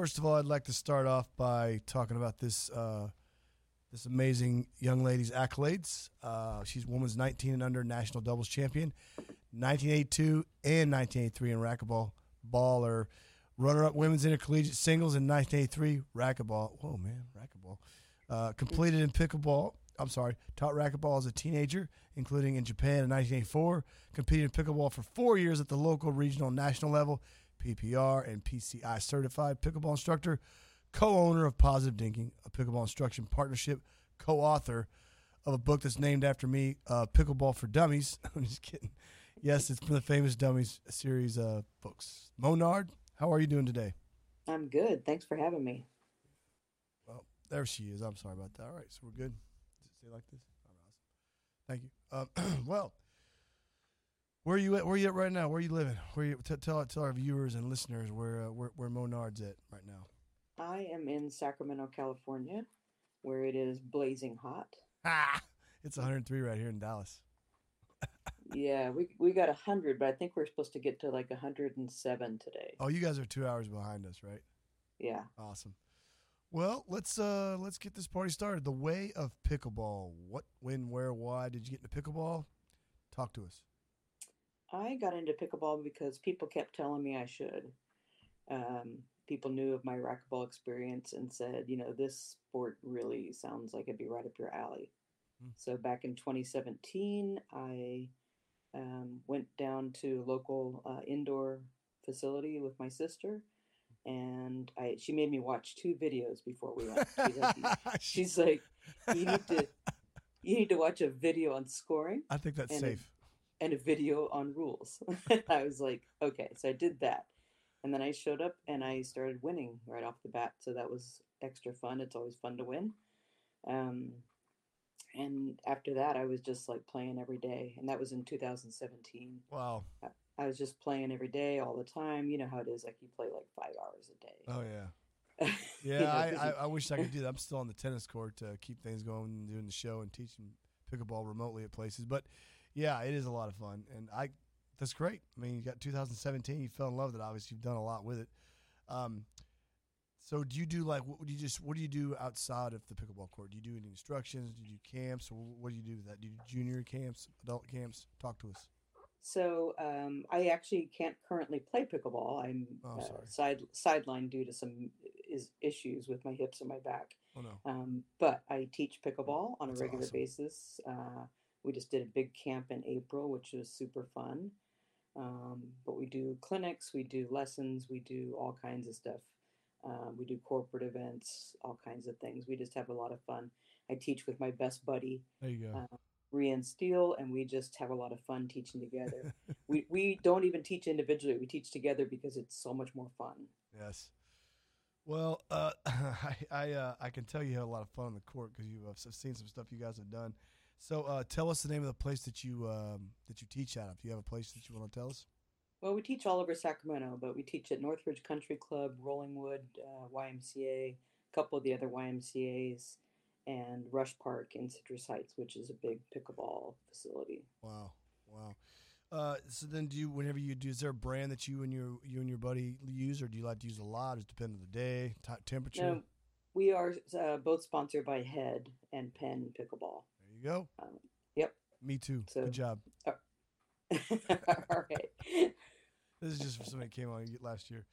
First of all, I'd like to start off by talking about this uh, this amazing young lady's accolades. Uh, she's women's 19 and under national doubles champion, 1982 and 1983 in racquetball. Baller, runner up women's intercollegiate singles in 1983 racquetball. Whoa, man, racquetball. Uh, completed in pickleball. I'm sorry, taught racquetball as a teenager, including in Japan in 1984. Competed in pickleball for four years at the local, regional, national level. PPR and PCI certified pickleball instructor co-owner of Positive Dinking, a pickleball instruction partnership, co-author of a book that's named after me, uh, Pickleball for Dummies. I'm just kidding. Yes, it's from the famous Dummies series of books. Mo Nard, how are you doing today? I'm good. Thanks for having me. Well, there she is. I'm sorry about that. All right, so we're good. Does it say like this? All right, awesome. Thank you. Um, well, where are you at? Where are you at right now? Where are you living? Where you, t- tell tell our viewers and listeners where uh, where where Mo Nard's at right now. I am in Sacramento, California, where it is blazing hot. Ah, it's 103 right here in Dallas. yeah, we we got 100, but I think we're supposed to get to like 107 today. Oh, you guys are 2 hours behind us, right? Yeah. Awesome. Well, let's uh let's get this party started. The way of pickleball. What, when, where, why did you get into pickleball? Talk to us. I got into pickleball because people kept telling me I should. Um, people knew of my racquetball experience and said, you know, this sport really sounds like it'd be right up your alley. Hmm. So back in 2017, I um, went down to local uh, indoor facility with my sister, and I she made me watch two videos before we went. She's like, she's like you need to you need to watch a video on scoring. I think that's safe. And a video on rules. I was like, okay, so I did that and then I showed up and I started winning right off the bat. So that was extra fun. It's always fun to win. Um, and after that, I was just like playing every day, and that was in 2017. Wow. I, I was just playing every day, all the time. You know how it is. Like you play like five hours a day. Oh yeah. Yeah, you know, I, I, I, wish I could do that. I'm still on the tennis court to keep things going, and doing the show and teaching pickleball remotely at places. But yeah, it is a lot of fun, and I that's great. I mean, you got 2017. You fell in love with it. Obviously, you've done a lot with it. Um, so, do you do like what do you just what do you do outside of the pickleball court? Do you do any instructions? Do you do camps, what do you do with that? Do you do junior camps, adult camps? Talk to us. So, um, I actually can't currently play pickleball. I'm oh, uh, side sidelined due to some is issues with my hips and my back. Oh no. Um, but I teach pickleball on That's a regular awesome. basis. Uh, we just did a big camp in April, which was super fun. Um, but we do clinics, we do lessons, we do all kinds of stuff. Um, we do corporate events, all kinds of things. We just have a lot of fun. I teach with my best buddy, there you go, uh, Rian Steele, and we just have a lot of fun teaching together. we we don't even teach individually; we teach together because it's so much more fun. Yes. Well, uh, I I, uh, I can tell you had a lot of fun on the court because you have seen some stuff you guys have done. So uh, tell us the name of the place that you um, that you teach out of. Do you have a place that you want to tell us? Well, we teach all over Sacramento, but we teach at Northridge Country Club, Rollingwood uh, YMCA, a couple of the other YMCA's, and Rush Park in Citrus Heights, which is a big pickleball facility. Wow, wow. Uh, so then, do you whenever you do, is there a brand that you and your you and your buddy use, or do you like to use a lot? Does it depend on the day, t- temperature? No, we are uh, both sponsored by Head and Penn Pickleball you go. Um, yep. Me too. So, Good job. Uh, all right. this is just for somebody came on last year.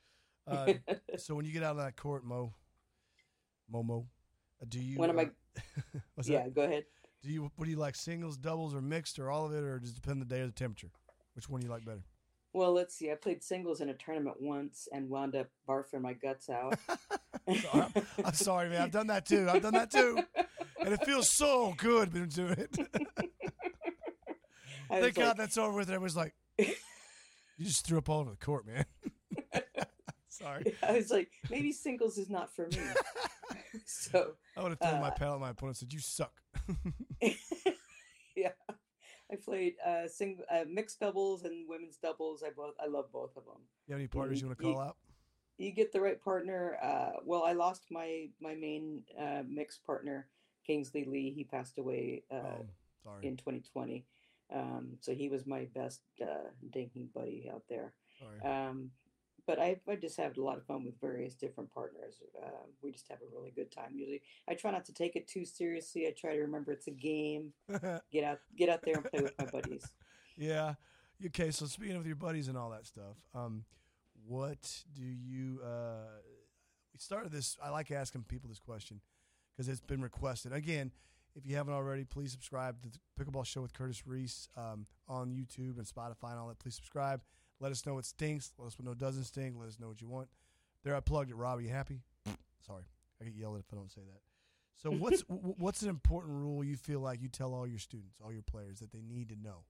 Uh, so when you get out of that court, Mo, Momo, uh, do you? When am I? Uh, yeah, that? go ahead. Do you? What do you like? Singles, doubles, or mixed, or all of it, or does it depend on the day or the temperature? Which one do you like better? Well, let's see. I played singles in a tournament once and wound up barfing my guts out. I'm sorry, man. I've done that too. I've done that too and it feels so good to do it. Thank like, God that's over with. I was like, you just threw up all over the court, man. Sorry. I was like, maybe singles is not for me. so I would have thrown uh, my paddle at my opponent and said, "You suck." yeah, I played uh, sing uh, mixed doubles and women's doubles. I both I love both of them. You have any partners you, you want to call you, out? You get the right partner. Uh, well, I lost my my main uh, mixed partner Kingsley Lee. He passed away uh, oh, in 2020. Um, so he was my best uh, dinking buddy out there. Um, but I, I just have a lot of fun with various different partners. Uh, we just have a really good time. Usually, I try not to take it too seriously. I try to remember it's a game. Get out, get out there and play with my buddies. yeah. Okay. So speaking of your buddies and all that stuff, um, what do you? Uh, we started this. I like asking people this question because it's been requested. Again, if you haven't already, please subscribe to the Pickleball Show with Curtis Reese um, on YouTube and Spotify and all that. Please subscribe. Let us know what stinks. Let us know what doesn't stink. Let us know what you want. There, I plugged it. Rob, are you happy? Sorry, I get yelled at if I don't say that. So, what's what's an important rule you feel like you tell all your students, all your players, that they need to know?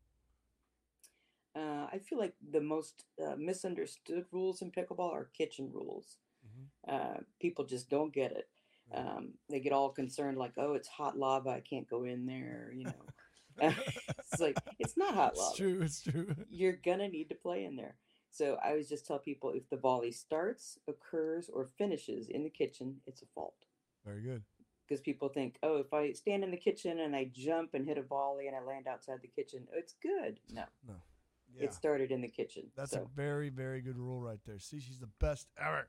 Uh, I feel like the most uh, misunderstood rules in pickleball are kitchen rules. Mm-hmm. Uh, people just don't get it. Um, they get all concerned, like, "Oh, it's hot lava. I can't go in there." You know, it's like it's not hot lava. It's true. It's true. You're gonna need to play in there. So I always just tell people if the volley starts, occurs, or finishes in the kitchen, it's a fault. Very good. Because people think, oh, if I stand in the kitchen and I jump and hit a volley and I land outside the kitchen, it's good. No. No. Yeah. It started in the kitchen. That's so. a very, very good rule right there. See, she's the best ever.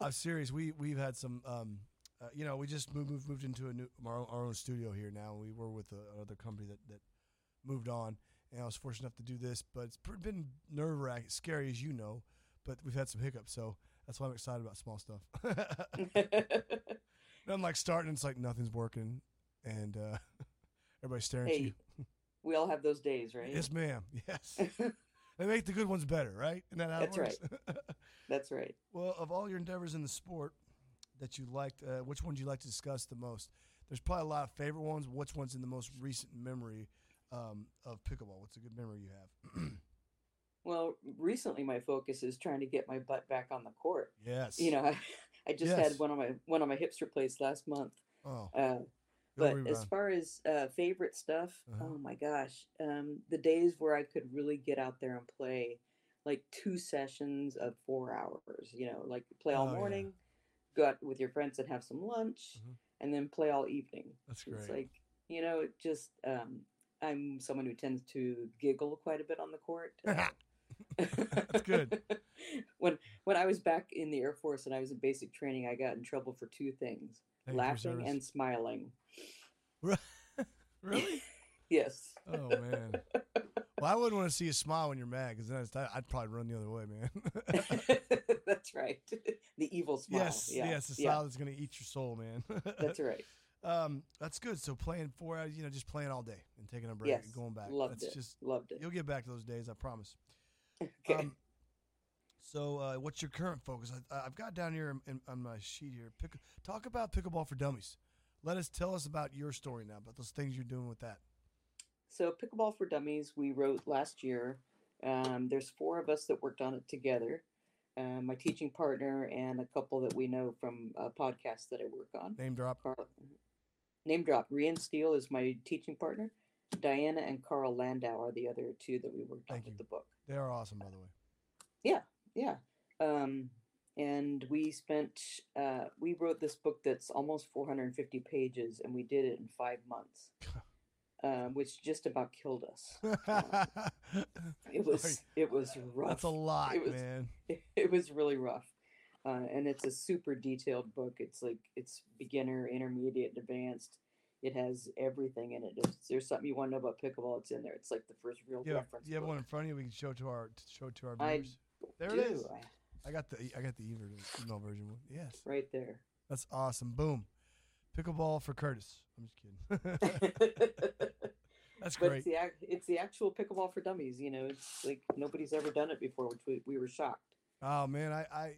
I'm serious. We we've had some um, uh, you know, we just moved moved, moved into a new our own, our own studio here now. We were with a, another company that that moved on, and I was fortunate enough to do this. But it's been nerve wracking, scary as you know. But we've had some hiccups, so that's why I'm excited about small stuff. I'm like starting, it's like nothing's working, and uh, everybody's staring hey, at you. we all have those days, right? Yes, ma'am. Yes. They make the good ones better, right? And that That's right. That's right. Well, of all your endeavors in the sport, that you liked? Uh, which ones you like to discuss the most? There's probably a lot of favorite ones. Which one's in the most recent memory um, of pickleball? What's a good memory you have? well, recently my focus is trying to get my butt back on the court. Yes. You know, I, I just yes. had one of my one of my hips replaced last month. Oh. Uh, but as far as uh, favorite stuff, uh-huh. oh my gosh, um, the days where I could really get out there and play like two sessions of four hours, you know, like play all oh, morning, go out with your friends and have some lunch mm-hmm. and then play all evening. That's great. It's like, you know, it just, um, I'm someone who tends to giggle quite a bit on the court. That's good. when when I was back in the Air Force and I was in basic training, I got in trouble for two things: Thank laughing and smiling. really? yes. Oh man. Well, I wouldn't want to see you smile when you're mad because then I'd probably run the other way, man. that's right. the evil smile. Yes, yeah. yes, the smile yeah. that's going to eat your soul, man. that's right. Um, that's good. So playing four hours, you know, just playing all day and taking a break yes, and going back. Loved that's it. Just, loved it. You'll get back to those days, I promise. Okay. Um, so, uh, what's your current focus? I, have got down here in, in, on my sheet here. Pick, talk about pickleball for dummies. Let us tell us about your story now, about those things you're doing with that. So, pickleball for dummies, we wrote last year. Um, there's four of us that worked on it together uh, my teaching partner, and a couple that we know from a podcast that I work on. Name drop. Carl, name drop. Rian Steele is my teaching partner. Diana and Carl Landau are the other two that we worked Thank on you. with the book. They are awesome, by the way. Yeah, yeah. Um, and we spent uh, we wrote this book that's almost 450 pages, and we did it in five months. um, which just about killed us. Um, it was it was rough. That's a lot, it was, man. It, it, was really rough, uh, and it's a super detailed book. It's like it's beginner, intermediate, advanced. It has everything in it. If there's something you want to know about pickleball, it's in there. It's like the first real yeah, reference. You have book. one in front of you. We can show to our show to our viewers. There do. it is. I, I got the I got the email version one. Yes, right there. That's awesome. Boom. Pickleball for Curtis. I'm just kidding. That's but great. It's the, it's the actual pickleball for dummies. You know, it's like nobody's ever done it before, which we, we were shocked. Oh man, I, I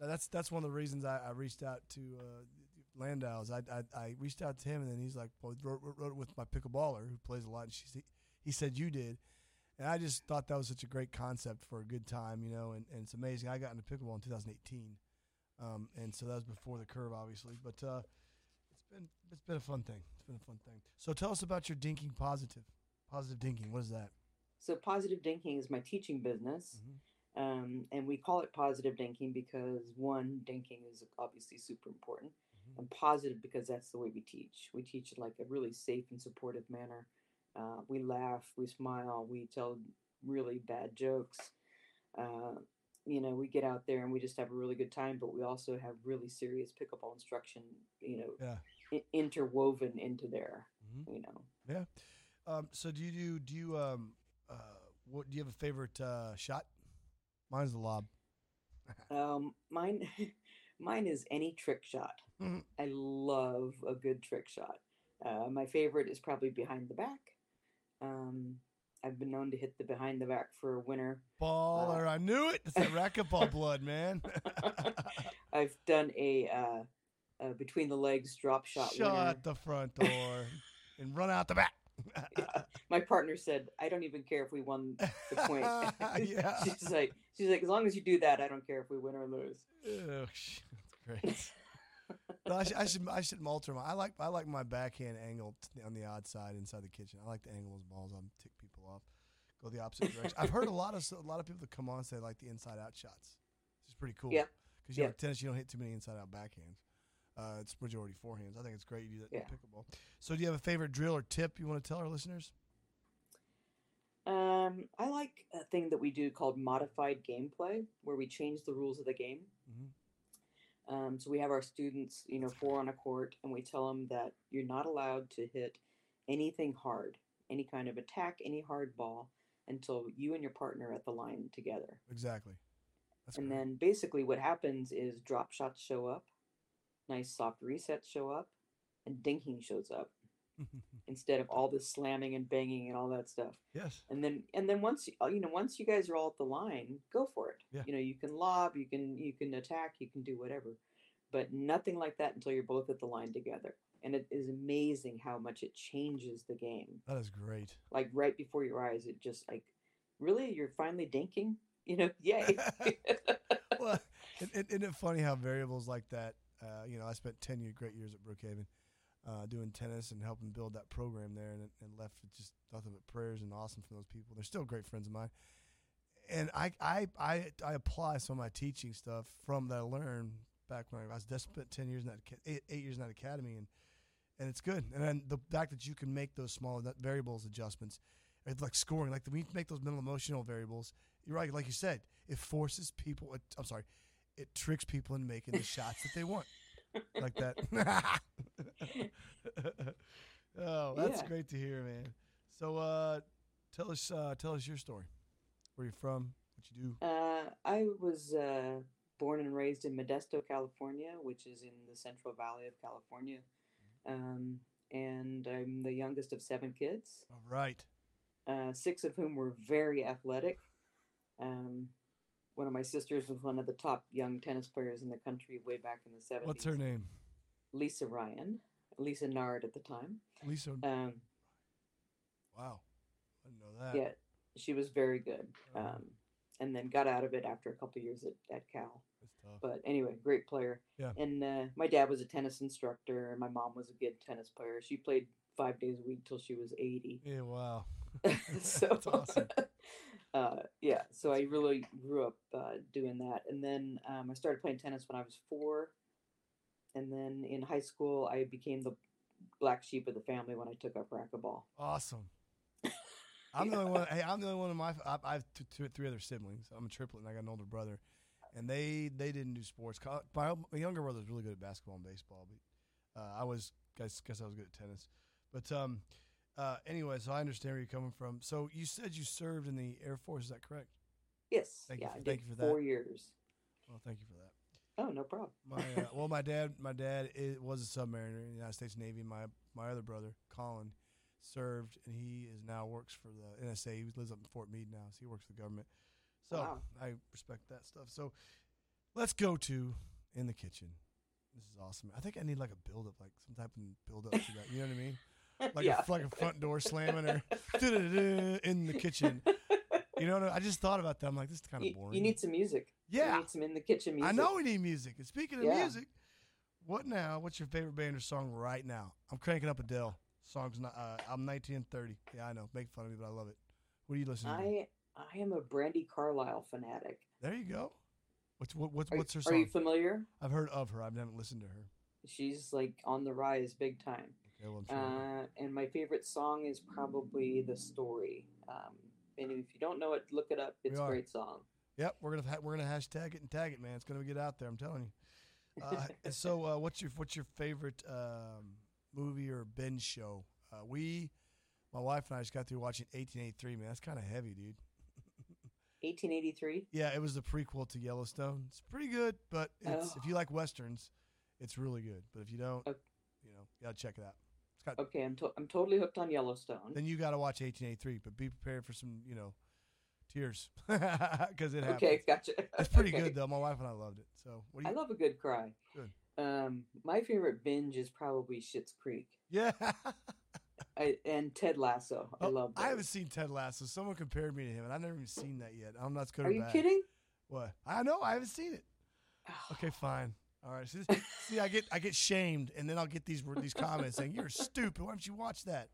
that's that's one of the reasons I, I reached out to uh, Landau's. I, I, I reached out to him, and then he's like, "Well, wrote, wrote it with my pickleballer who plays a lot." And she he said you did, and I just thought that was such a great concept for a good time, you know. And, and it's amazing. I got into pickleball in 2018, um, and so that was before the curve, obviously. But uh, it's been it's been a fun thing It's been a fun thing. So tell us about your dinking positive. Positive dinking. What is that? So positive dinking is my teaching business. Mm-hmm. Um, and we call it positive dinking because one, dinking is obviously super important, mm-hmm. and positive because that's the way we teach. We teach in like a really safe and supportive manner. Uh, we laugh, we smile, we tell really bad jokes. Uh, you know, we get out there and we just have a really good time, but we also have really serious pickup pickleball instruction, you know, Yeah. i- interwoven into there, Mhm. you know. Yeah. Um, so do you do do you um uh what do you have a favorite uh shot? Mine's the lob. Um, mine, mine is any trick shot. Mhm. I love a good trick shot. Uh, my favorite is probably behind the back. Um, I've been known to hit the behind the back for a winner. Baller, I knew it. It's that racquetball blood, man. I've done a uh, uh, between the legs drop shot. Shut the front door and run out the back. Yeah. My partner said, "I don't even care if we won the point." yeah. she's like, she's like, as long as you do that, I don't care if we win or lose. Oh, that's great. No, I, should, I should I should alter my. I like I like my backhand angle t- on the odd side inside the kitchen. I like to angle those balls. I'm tick people off. Go the opposite direction. I've heard a lot of a lot of people that come on say like the inside out shots. It's pretty cool. Yeah. Because you know Yeah. tennis, you don't hit too many inside out backhands. Uh, it's majority forehands. I think it's great you do that Yeah. pickleball. So, do you have a favorite drill or tip you want to tell our listeners? Um, I like a thing that we do called modified gameplay, where we change the rules of the game. Mhm. Um, so we have our students, you know, four on a court, and we tell them that you're not allowed to hit anything hard, any kind of attack, any hard ball, until you and your partner are at the line together. Exactly. That's and then basically what happens is drop shots show up, nice soft resets show up, and dinking shows up instead of all this slamming and banging and all that stuff. yes. And then and then once you- uh, you know once you guys are all at the line, go for it. Yeah. You know you can lob, you can you can attack, you can do whatever, but nothing like that until you're both at the line together. And it is amazing how much it changes the game. That is great. Like right before your eyes, it just like, really, you're finally dinking. You know, yay. well, isn't, it funny how variables like that? Uh, you know, I spent ten year, great years at Brookhaven, uh, doing tennis and helping build that program there, and, and left with just nothing but prayers and awesome from those people. They're still great friends of mine, and I I I, I apply some of my teaching stuff from that I learned back when I was I spent ten years in that eight, eight years in that academy, and and it's good. And then the fact that you can make those small variables adjustments, like scoring, like you make those mental emotional variables. You're right, like you said, it forces people. I'm sorry, it tricks people into making the shots that they want, like that. oh, that's Yeah. great to hear, man. So, uh, tell us, uh, tell us your story. Where you from? What you do? Uh, I was uh, born and raised in Modesto, California, which is in the Central Valley of California. Um, and I'm the youngest of seven kids, All right. uh, six of whom were very athletic. Um, one of my sisters was one of the top young tennis players in the country way back in the 70s. What's her name? Lisa Ryan, Lisa Nard at the time. Lisa. Um, wow, I didn't know that. yeah, she was very good. Uh-huh. Um, and then got out of it after a couple years at, at Cal. That's tough. But anyway, great player. Yeah. And uh, my dad was a tennis instructor, and my mom was a good tennis player. She played five days a week till she was 80. yeah, wow. so, That's awesome. uh, yeah, so I really grew up uh, doing that. And then um, I started playing tennis when I was four. And then in high school, I became the black sheep of the family when I took up racquetball. Awesome. I'm the only one. Hey, I'm the only one of my. I, I have two, two, three other siblings. I'm a triplet, and I got an older brother, and they they didn't do sports. My, my younger brother was really good at basketball and baseball, but uh, I was guess guess I was good at tennis. But um, uh, anyway, so I understand where you're coming from. So you said you served in the Air Force. Is that correct? Yes, Thank you for- thank you for that. four years. Well, thank you for that. Oh, no problem. My uh, well, my dad, my dad i was a submariner in the United States Navy. My my other brother, Colin, served, and he is now works for the NSA. He lives up in Fort Meade now, so he works for the government. So Wow. I respect that stuff. So let's go to in the kitchen. This is awesome. I think I need like a build up, like some type of build up to that. You know what I mean? Like yeah. a like a front door slamming or in the kitchen. You know, what I I just thought about that. I'm like, this is kind of boring. you need some music. Yeah. You need some in the kitchen music. I know we need music. And speaking of Yeah. music, what now? What's your favorite band or song right now? I'm cranking up Adele. Song's not. Uh, I'm 19 and 30. Yeah, I know. Make fun of me, but I love it. What are you listening to? I I am a Brandi Carlile fanatic. There you go. What's what, what's Are, what's her are you familiar? I've heard of her. I've never listened to her. She's like on the rise big time. Yeah, well. Uh, and my favorite song is probably "The Story." Um, and if you don't know it, look it up. It's a great song. Yep, we're gonna ha- we're gonna hashtag it and tag it, man. It's gonna get out there. I'm telling you. Uh, and so, uh, what's your what's your favorite um, movie or binge show? Uh, we, my wife and I, just got through watching 1883. Man, that's kind of heavy, dude. 1883. Yeah, it was the prequel to Yellowstone. It's pretty good, but it's, if you like westerns, it's really good. But if you don't, Okay. you know, you gotta check it out. Got. Okay, I'm to- I'm totally hooked on Yellowstone. Then you gotta watch 1883, but be prepared for some, you know, tears because it happens. Okay, gotcha. It's pretty Okay. good though. My wife and I loved it. So what do you? I love a good cry. Good. Um, my favorite binge is probably Schitt's Creek. yeah. I, and Ted Lasso. I Oh, love. I haven't seen Ted Lasso. Someone compared me to him, and I've never even seen that yet. I'm not good Are or you bad. kidding? What? I know. I haven't seen it. Okay, fine. All right. See, see, I get I get shamed, and then I'll get these these comments saying you're stupid. Why don't you watch that?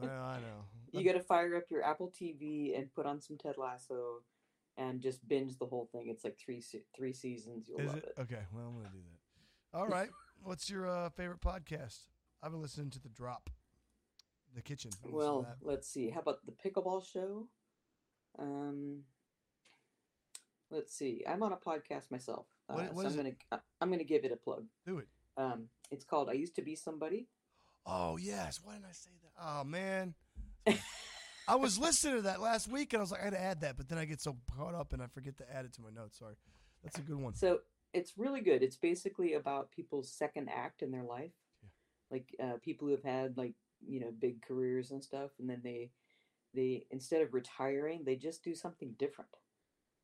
Well, I know. You got to fire up your Apple TV and put on some Ted Lasso, and just binge the whole thing. It's like three three seasons. You'll Is love it it. okay? Well, I'm gonna do that. All right. What's your uh, favorite podcast? I've been listening to the Drop, the Kitchen. I listen to Well, let's see. How about the pickleball show? Um, let's see. I'm on a podcast myself, What- what so I'm gonna I'm gonna give it a plug. do it. Um, it's called "I Used to Be Somebody." Oh yes. Why didn't I say that? Oh man. I was listening to that last week and I was like, I had to add that, but then I get so caught up and I forget to add it to my notes. Sorry. That's a good one. So it's really good. It's basically about people's second act in their life, Yeah. like uh, people who have had like you know big careers and stuff, and then they they instead of retiring, they just do something different.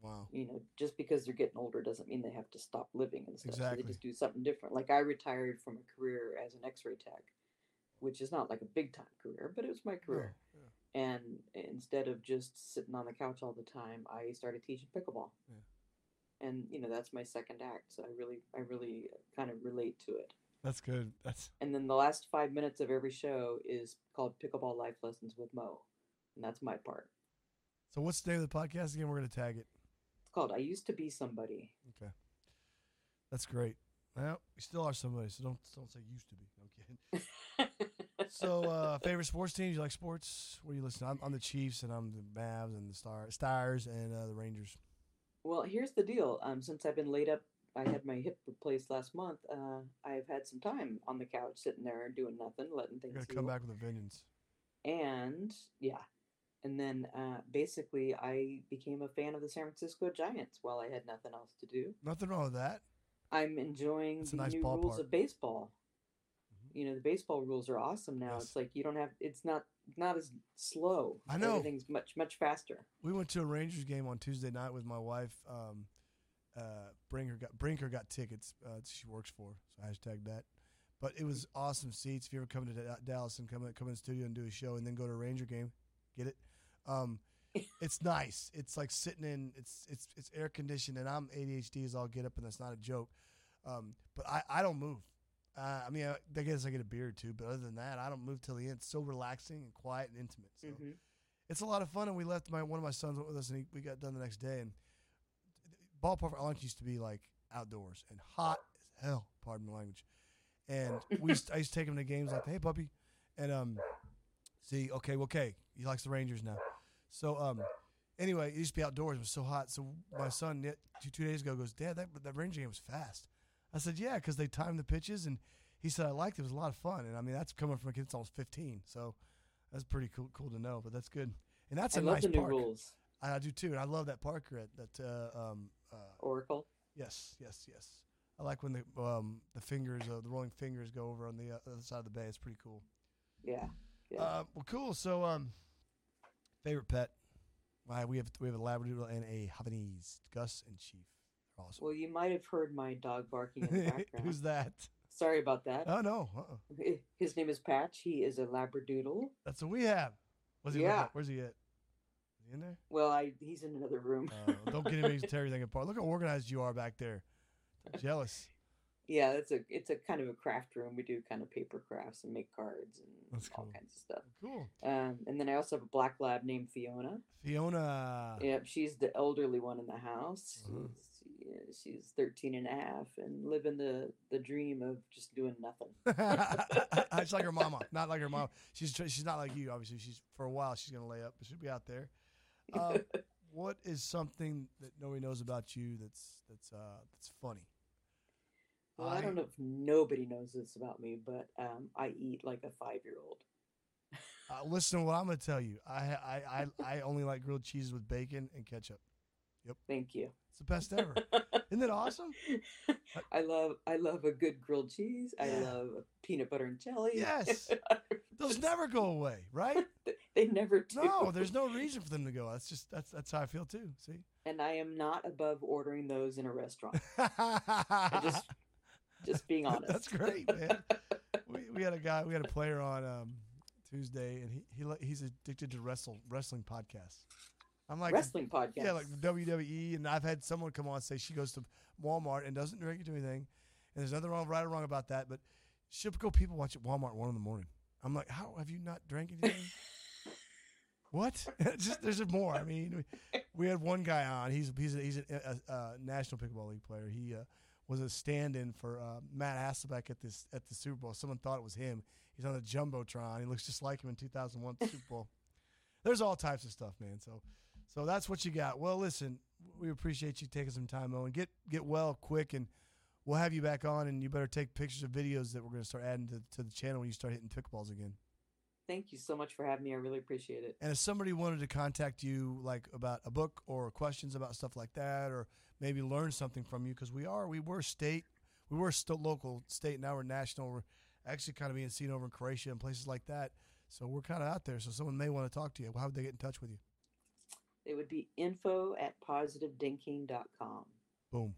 Wow. You know, just because they're getting older doesn't mean they have to stop living and stuff. So they just do something different. Like I retired from a career as an X-ray tech, which is not like a big time career, but it was my career. Yeah, yeah. And instead of just sitting on the couch all the time, I started teaching pickleball. Yeah. And you know that's my second act, so I really, I really kind of relate to it. That's good. That's And then the last five minutes of every show is called Pickleball Life Lessons with Mo, and that's my part. so. What's the name of the podcast again? We're gonna tag it. Called "I Used to Be Somebody." Okay. That's great. Well, we still are somebody, so don't don't say used to be. No kidding. So, uh, favorite sports teams? You like sports? What do you listen? I'm, I'm the Chiefs, and I'm the Mavs, and the Star Stars, and uh, the Rangers. well, here's the deal. Um, since I've been laid up, I had my hip replaced last month. Uh, I've had some time on the couch, sitting there doing nothing, letting You're things gonna come heal. back with a vengeance. and yeah and then uh, basically i became a fan of the san francisco giants while i had nothing else to do Nothing wrong with that. i'm enjoying It's the nice new rules of baseball Mhm. you know the baseball rules are awesome now Yes. it's like you don't have it's not not as slow I know. everything's much much faster We went to a Rangers game on Tuesday night with my wife. Um, uh, Brinker got Brinker got tickets. Uh, she works for, so hashtag that. But it was awesome seats. If you ever come to Da- Dallas and come in, come in the studio and do a show, and then go to a Ranger game, get it? Um, it's nice. It's like sitting in. It's it's it's air conditioned, and I'm ADHD as all get up, and that's not a joke. Um, but I I don't move. Uh, I mean, I, I guess I get a beer or two, but other than that, I don't move till the end. It's so relaxing and quiet and intimate. So hmm it's a lot of fun. And we left my one of my sons went with us, and he, we got done the next day. And ballpark for lunch used to be like outdoors and hot as hell. Pardon my language. And we used, I used to take him to games like, hey puppy, and um, see, okay, well, okay, he likes the Rangers now. So um, anyway, it used to be outdoors. It was so hot. So my son two, two days ago goes, Dad, that that Ranger game was fast. I said, Yeah, because they timed the pitches, and he said I liked it. It was a lot of fun. And I mean, that's coming from a kid that's almost 15. So that's pretty cool, cool to know. But that's good. And that's i a love nice the new park. rules I, I do too, and I love that park at that. Uh, um, uh, oracle yes, yes, yes. I like when the um, the fingers, uh, the rolling fingers, go over on the uh, other side of the bay. It's pretty cool. yeah Yeah. Uh, well, cool. So, um, favorite pet? Why we have we have a Labradoodle and a Havanese, Gus and Chief. They're awesome. well you might have heard my dog barking in the background Who's that? sorry about that Oh no, uh-uh. his name is patch he is a labradoodle that's what we have. What's he? Yeah. Where's he at? Is he in there? well i he's in another room Uh, don't get him to tear everything apart. Look how organized you are back there. I'm jealous. Yeah, it's a it's a kind of a craft room. We do kind of paper crafts and make cards and That's all cool. kinds of stuff. Cool. Um, and then I also have a black lab named Fiona. Fiona. Yep, she's the elderly one in the house. Uh-huh. She's, she's 13 and a half and living the the dream of just doing nothing. it's like her mama, not like her mom. She's she's not like you. Obviously, she's for a while she's gonna lay up, but she'll be out there. Um, what is something that nobody knows about you that's that's uh, that's funny? Well, I, I- don't know if nobody knows this about me, but um, I eat like a five year old. Uh, listen to what I'm going to tell you. I, I I I only like grilled cheeses with bacon and ketchup. Yep. Thank you. It's the best ever. Isn't that awesome? I love I love a good grilled cheese. I Yeah. love peanut butter and jelly. Yes. Those never go away, right? they never do. No, there's no reason for them to go. That's just that's that's how I feel too. See, and I am not above ordering those in a restaurant. I just Just being honest. That's great, man. we, we had a guy, we had a player on um, Tuesday, and he, he he's addicted to wrestle wrestling podcasts. I'm like, Wrestling podcast. yeah, like WWE, and I've had someone come on and say she goes to Walmart and doesn't drink or do anything, and there's nothing wrong, right or wrong about that, but typical people watch at Walmart one in the morning. I'm like, how have you not drank anything? what? Just there's more. I mean, we, we had one guy on. He's he's a, he's a, a, a national pickleball league player. He uh, was a stand-in for uh, Matt Hasselbeck at this at the Super Bowl. Someone thought it was him. He's on the jumbotron. He looks just like him in 2001 Super Bowl. There's all types of stuff, man. So, so that's what you got. Well, listen, we appreciate you taking some time, Owen. Get get well quick, and we'll have you back on. And you better take pictures of videos that we're going to start adding to, to the channel when you start hitting pickballs again. Thank you so much for having me. I really appreciate it. And if somebody wanted to contact you, like about a book or questions about stuff like that, or maybe learn something from you, because we are, we were state, we were still local state, now we're national. We're actually kind of being seen over in Croatia and places like that. So we're kind of out there. So someone may want to talk to you. How would they get in touch with you? It would be info at positivedinking.com. Boom.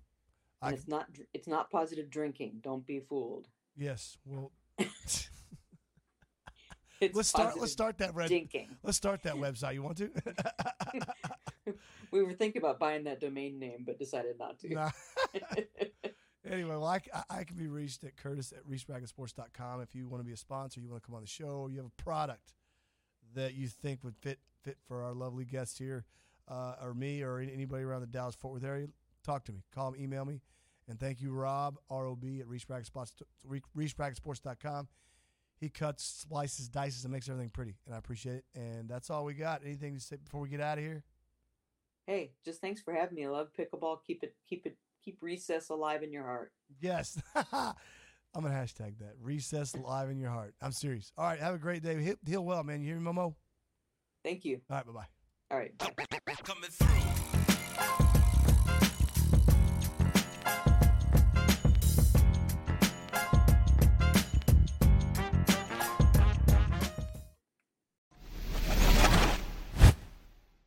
And I, it's not it's not positive drinking. Don't be fooled. yes. Well, It's let's start. Let's start that red. dinking. Let's start that website. You want to? we were thinking about buying that domain name, but decided not to. Nah. Anyway, well, I, I- I can be reached at Curtis at ReeseBracketSports.com if you want to be a sponsor, you want to come on the show, or you have a product that you think would fit fit for our lovely guests here, uh, or me, or anybody around the Dallas Fort Worth area. Talk to me, call me, email me, and thank you, Rob R O B at ReeseBracketSports ReeseBracketSports.com. He cuts, slices, dices, and makes everything pretty, and I appreciate it. And that's all we got. Anything to say before we get out of here? Hey, just thanks for having me. I love pickleball. Keep it, keep it, keep recess alive in your heart. Yes. I'm going to hashtag that. Recess live in your heart. I'm serious. All right. Have a great day. Heal, heal well, man. You hear me, Momo? Thank you. All right. Bye bye. All right. Bye.